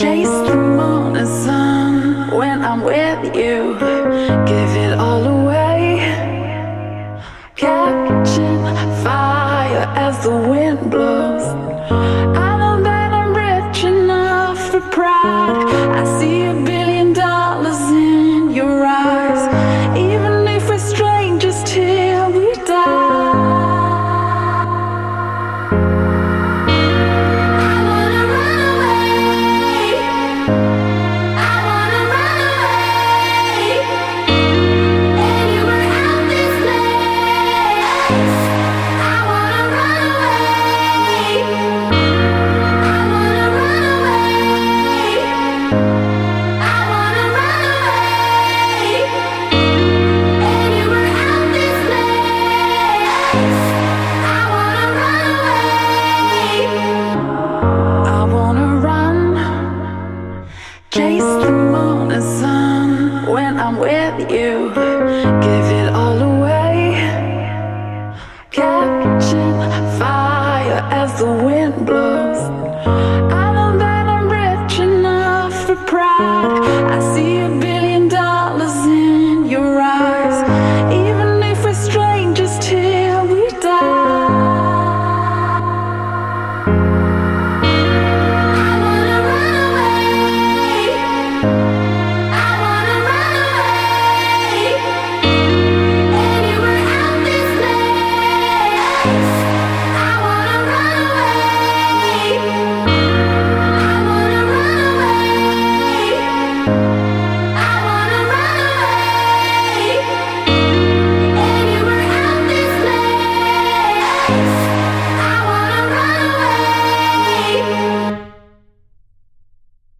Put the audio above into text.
Chase the morning sun when I'm with you. Give it all away. Catching fire as the wind blows. I know that I'm rich enough for pride. I see a bit. I know that I'm rich enough for pride. I see